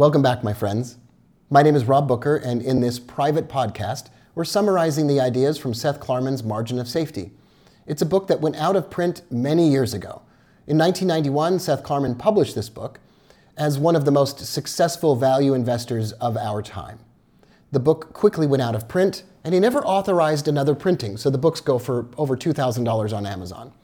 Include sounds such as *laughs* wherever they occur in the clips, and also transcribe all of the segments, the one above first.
Welcome back, my friends. My name is Rob Booker, and in this private podcast, we're summarizing the ideas from Seth Klarman's Margin of Safety. It's a book that went out of print many years ago. In 1991, Seth Klarman published this book as one of the most successful value investors of our time. The book quickly went out of print, and he never authorized another printing, so the books go for over $2,000 on Amazon.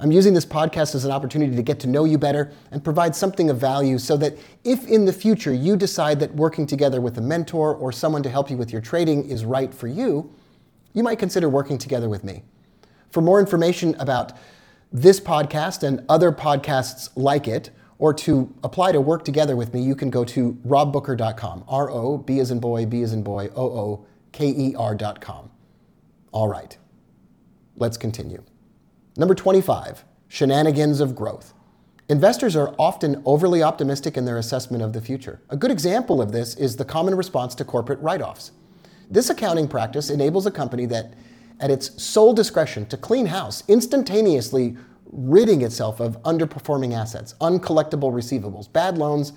I'm using this podcast as an opportunity to get to know you better and provide something of value so that if in the future you decide that working together with a mentor or someone to help you with your trading is right for you, you might consider working together with me. For more information about this podcast and other podcasts like it, or to apply to work together with me, you can go to robbooker.com. R O B as in boy, B as in boy, O O K E R.com. All right, let's continue. Number 25, shenanigans of growth. Investors are often overly optimistic in their assessment of the future. A good example of this is the common response to corporate write offs. This accounting practice enables a company that, at its sole discretion, to clean house, instantaneously ridding itself of underperforming assets, uncollectible receivables, bad loans,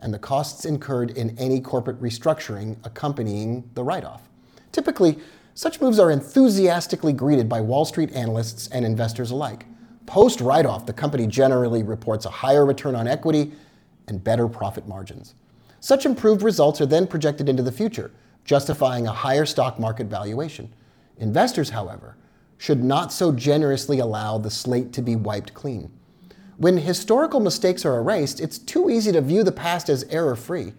and the costs incurred in any corporate restructuring accompanying the write off. Typically, such moves are enthusiastically greeted by Wall Street analysts and investors alike. Post write off, the company generally reports a higher return on equity and better profit margins. Such improved results are then projected into the future, justifying a higher stock market valuation. Investors, however, should not so generously allow the slate to be wiped clean. When historical mistakes are erased, it's too easy to view the past as error free.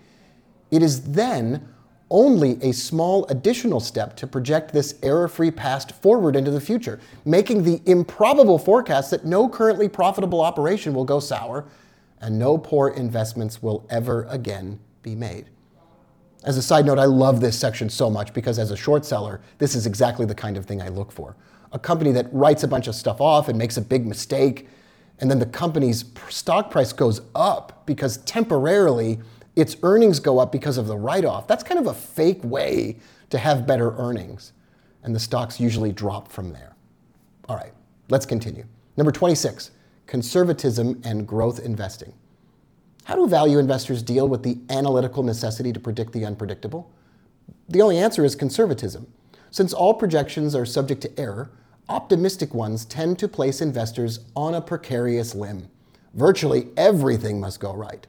It is then only a small additional step to project this error free past forward into the future, making the improbable forecast that no currently profitable operation will go sour and no poor investments will ever again be made. As a side note, I love this section so much because as a short seller, this is exactly the kind of thing I look for. A company that writes a bunch of stuff off and makes a big mistake, and then the company's stock price goes up because temporarily its earnings go up because of the write off. That's kind of a fake way to have better earnings. And the stocks usually drop from there. All right, let's continue. Number 26 conservatism and growth investing. How do value investors deal with the analytical necessity to predict the unpredictable? The only answer is conservatism. Since all projections are subject to error, optimistic ones tend to place investors on a precarious limb. Virtually everything must go right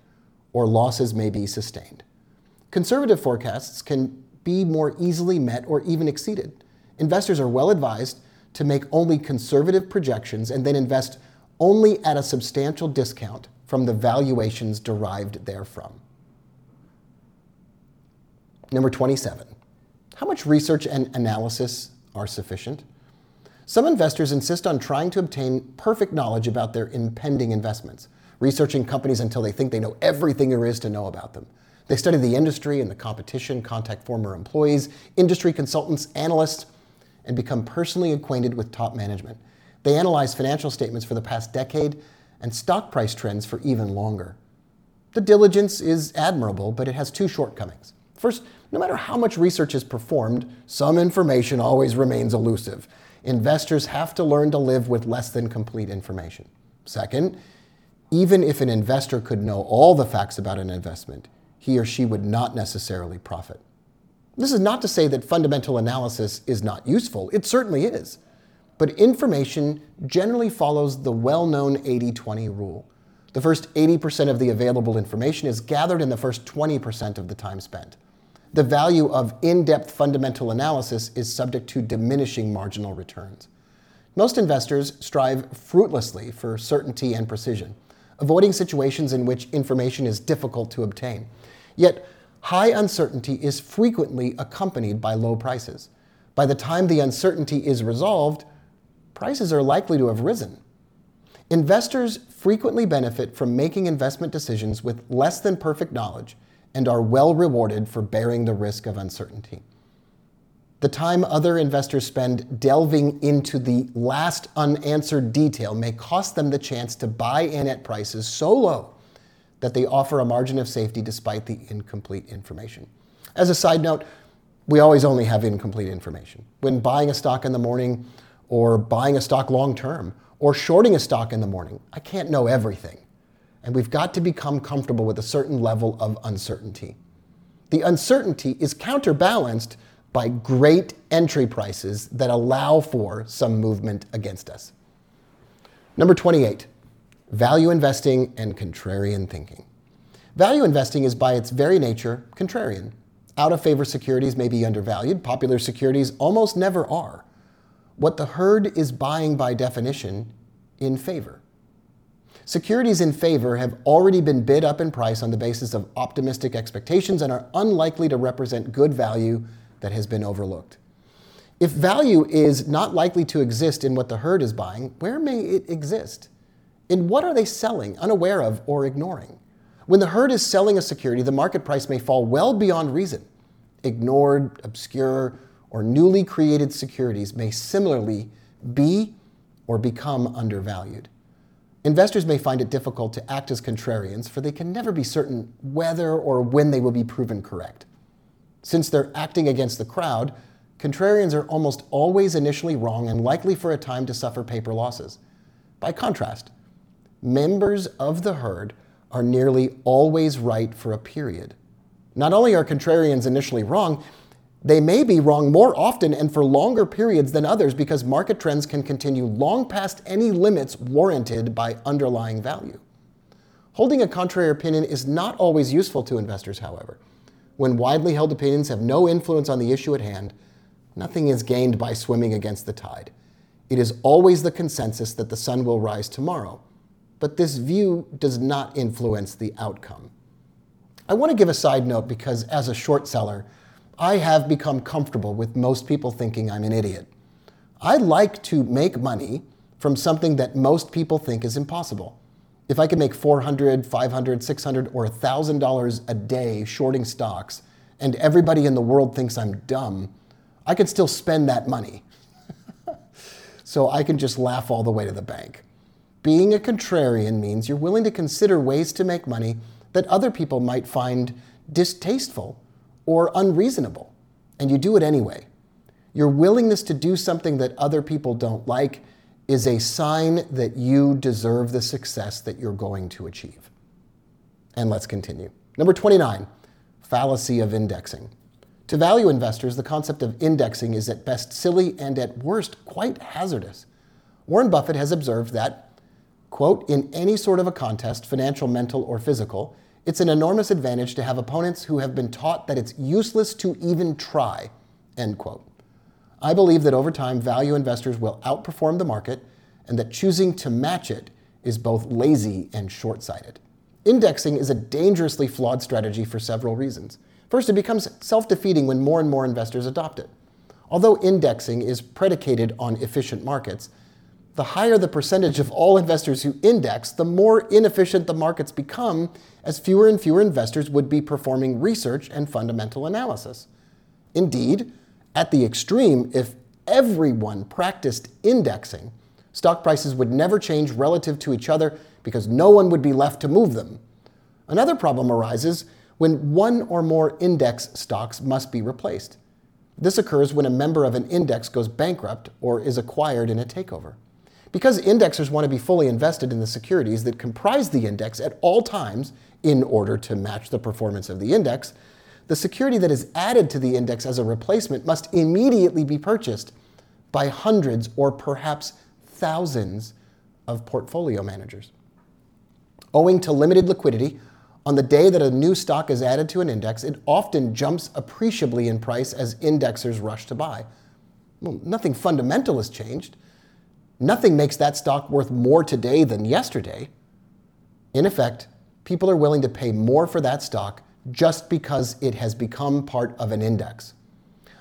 or losses may be sustained. Conservative forecasts can be more easily met or even exceeded. Investors are well advised to make only conservative projections and then invest only at a substantial discount from the valuations derived therefrom. Number 27. How much research and analysis are sufficient? Some investors insist on trying to obtain perfect knowledge about their impending investments researching companies until they think they know everything there is to know about them. They study the industry and the competition, contact former employees, industry consultants, analysts, and become personally acquainted with top management. They analyze financial statements for the past decade and stock price trends for even longer. The diligence is admirable, but it has two shortcomings. First, no matter how much research is performed, some information always remains elusive. Investors have to learn to live with less than complete information. Second, even if an investor could know all the facts about an investment, he or she would not necessarily profit. This is not to say that fundamental analysis is not useful, it certainly is. But information generally follows the well known 80 20 rule. The first 80% of the available information is gathered in the first 20% of the time spent. The value of in depth fundamental analysis is subject to diminishing marginal returns. Most investors strive fruitlessly for certainty and precision avoiding situations in which information is difficult to obtain. Yet, high uncertainty is frequently accompanied by low prices. By the time the uncertainty is resolved, prices are likely to have risen. Investors frequently benefit from making investment decisions with less than perfect knowledge and are well rewarded for bearing the risk of uncertainty. The time other investors spend delving into the last unanswered detail may cost them the chance to buy in at prices so low that they offer a margin of safety despite the incomplete information. As a side note, we always only have incomplete information. When buying a stock in the morning, or buying a stock long term, or shorting a stock in the morning, I can't know everything. and we've got to become comfortable with a certain level of uncertainty. The uncertainty is counterbalanced by great entry prices that allow for some movement against us. Number 28, value investing and contrarian thinking. Value investing is by its very nature contrarian. Out of favor securities may be undervalued, popular securities almost never are. What the herd is buying by definition, in favor. Securities in favor have already been bid up in price on the basis of optimistic expectations and are unlikely to represent good value that has been overlooked. If value is not likely to exist in what the herd is buying, where may it exist? And what are they selling, unaware of, or ignoring? When the herd is selling a security, the market price may fall well beyond reason. Ignored, obscure, or newly created securities may similarly be or become undervalued. Investors may find it difficult to act as contrarians, for they can never be certain whether or when they will be proven correct. Since they're acting against the crowd, contrarians are almost always initially wrong and likely for a time to suffer paper losses. By contrast, members of the herd are nearly always right for a period. Not only are contrarians initially wrong, they may be wrong more often and for longer periods than others because market trends can continue long past any limits warranted by underlying value. Holding a contrary opinion is not always useful to investors, however. When widely held opinions have no influence on the issue at hand, nothing is gained by swimming against the tide. It is always the consensus that the sun will rise tomorrow, but this view does not influence the outcome. I want to give a side note because, as a short seller, I have become comfortable with most people thinking I'm an idiot. I like to make money from something that most people think is impossible. If I could make 400, 500, 600 or $1,000 a day shorting stocks and everybody in the world thinks I'm dumb, I could still spend that money. *laughs* so I can just laugh all the way to the bank. Being a contrarian means you're willing to consider ways to make money that other people might find distasteful or unreasonable, and you do it anyway. Your willingness to do something that other people don't like is a sign that you deserve the success that you're going to achieve. And let's continue. Number 29, fallacy of indexing. To value investors, the concept of indexing is at best silly and at worst quite hazardous. Warren Buffett has observed that, quote, in any sort of a contest, financial, mental, or physical, it's an enormous advantage to have opponents who have been taught that it's useless to even try, end quote. I believe that over time, value investors will outperform the market and that choosing to match it is both lazy and short sighted. Indexing is a dangerously flawed strategy for several reasons. First, it becomes self defeating when more and more investors adopt it. Although indexing is predicated on efficient markets, the higher the percentage of all investors who index, the more inefficient the markets become, as fewer and fewer investors would be performing research and fundamental analysis. Indeed, at the extreme, if everyone practiced indexing, stock prices would never change relative to each other because no one would be left to move them. Another problem arises when one or more index stocks must be replaced. This occurs when a member of an index goes bankrupt or is acquired in a takeover. Because indexers want to be fully invested in the securities that comprise the index at all times in order to match the performance of the index, the security that is added to the index as a replacement must immediately be purchased by hundreds or perhaps thousands of portfolio managers. Owing to limited liquidity, on the day that a new stock is added to an index, it often jumps appreciably in price as indexers rush to buy. Well, nothing fundamental has changed. Nothing makes that stock worth more today than yesterday. In effect, people are willing to pay more for that stock just because it has become part of an index.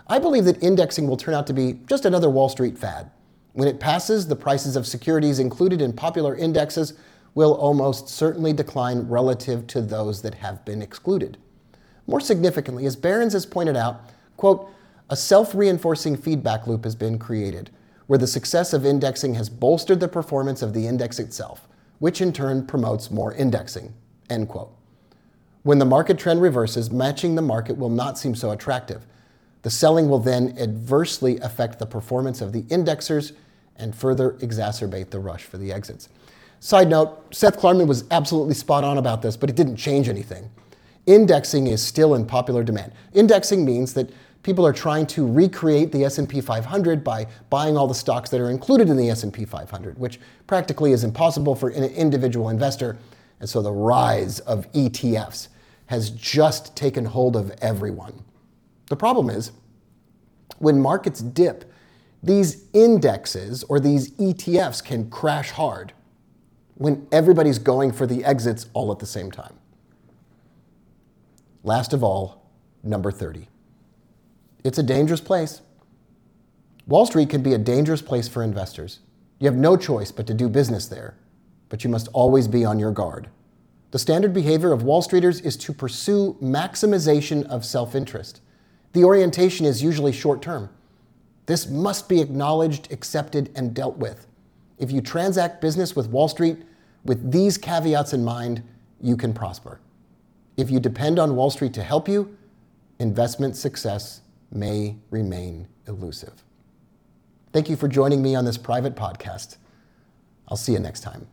I believe that indexing will turn out to be just another Wall Street fad. When it passes, the prices of securities included in popular indexes will almost certainly decline relative to those that have been excluded. More significantly, as Barron's has pointed out, quote, a self-reinforcing feedback loop has been created where the success of indexing has bolstered the performance of the index itself, which in turn promotes more indexing. End quote. When the market trend reverses, matching the market will not seem so attractive. The selling will then adversely affect the performance of the indexers and further exacerbate the rush for the exits. Side note Seth Klarman was absolutely spot on about this, but it didn't change anything. Indexing is still in popular demand. Indexing means that people are trying to recreate the S&P 500 by buying all the stocks that are included in the S&P 500, which practically is impossible for an individual investor. And so the rise of ETFs has just taken hold of everyone. The problem is when markets dip, these indexes or these ETFs can crash hard when everybody's going for the exits all at the same time. Last of all, number 30. It's a dangerous place. Wall Street can be a dangerous place for investors. You have no choice but to do business there, but you must always be on your guard. The standard behavior of Wall Streeters is to pursue maximization of self interest. The orientation is usually short term. This must be acknowledged, accepted, and dealt with. If you transact business with Wall Street with these caveats in mind, you can prosper. If you depend on Wall Street to help you, investment success may remain elusive. Thank you for joining me on this private podcast. I'll see you next time.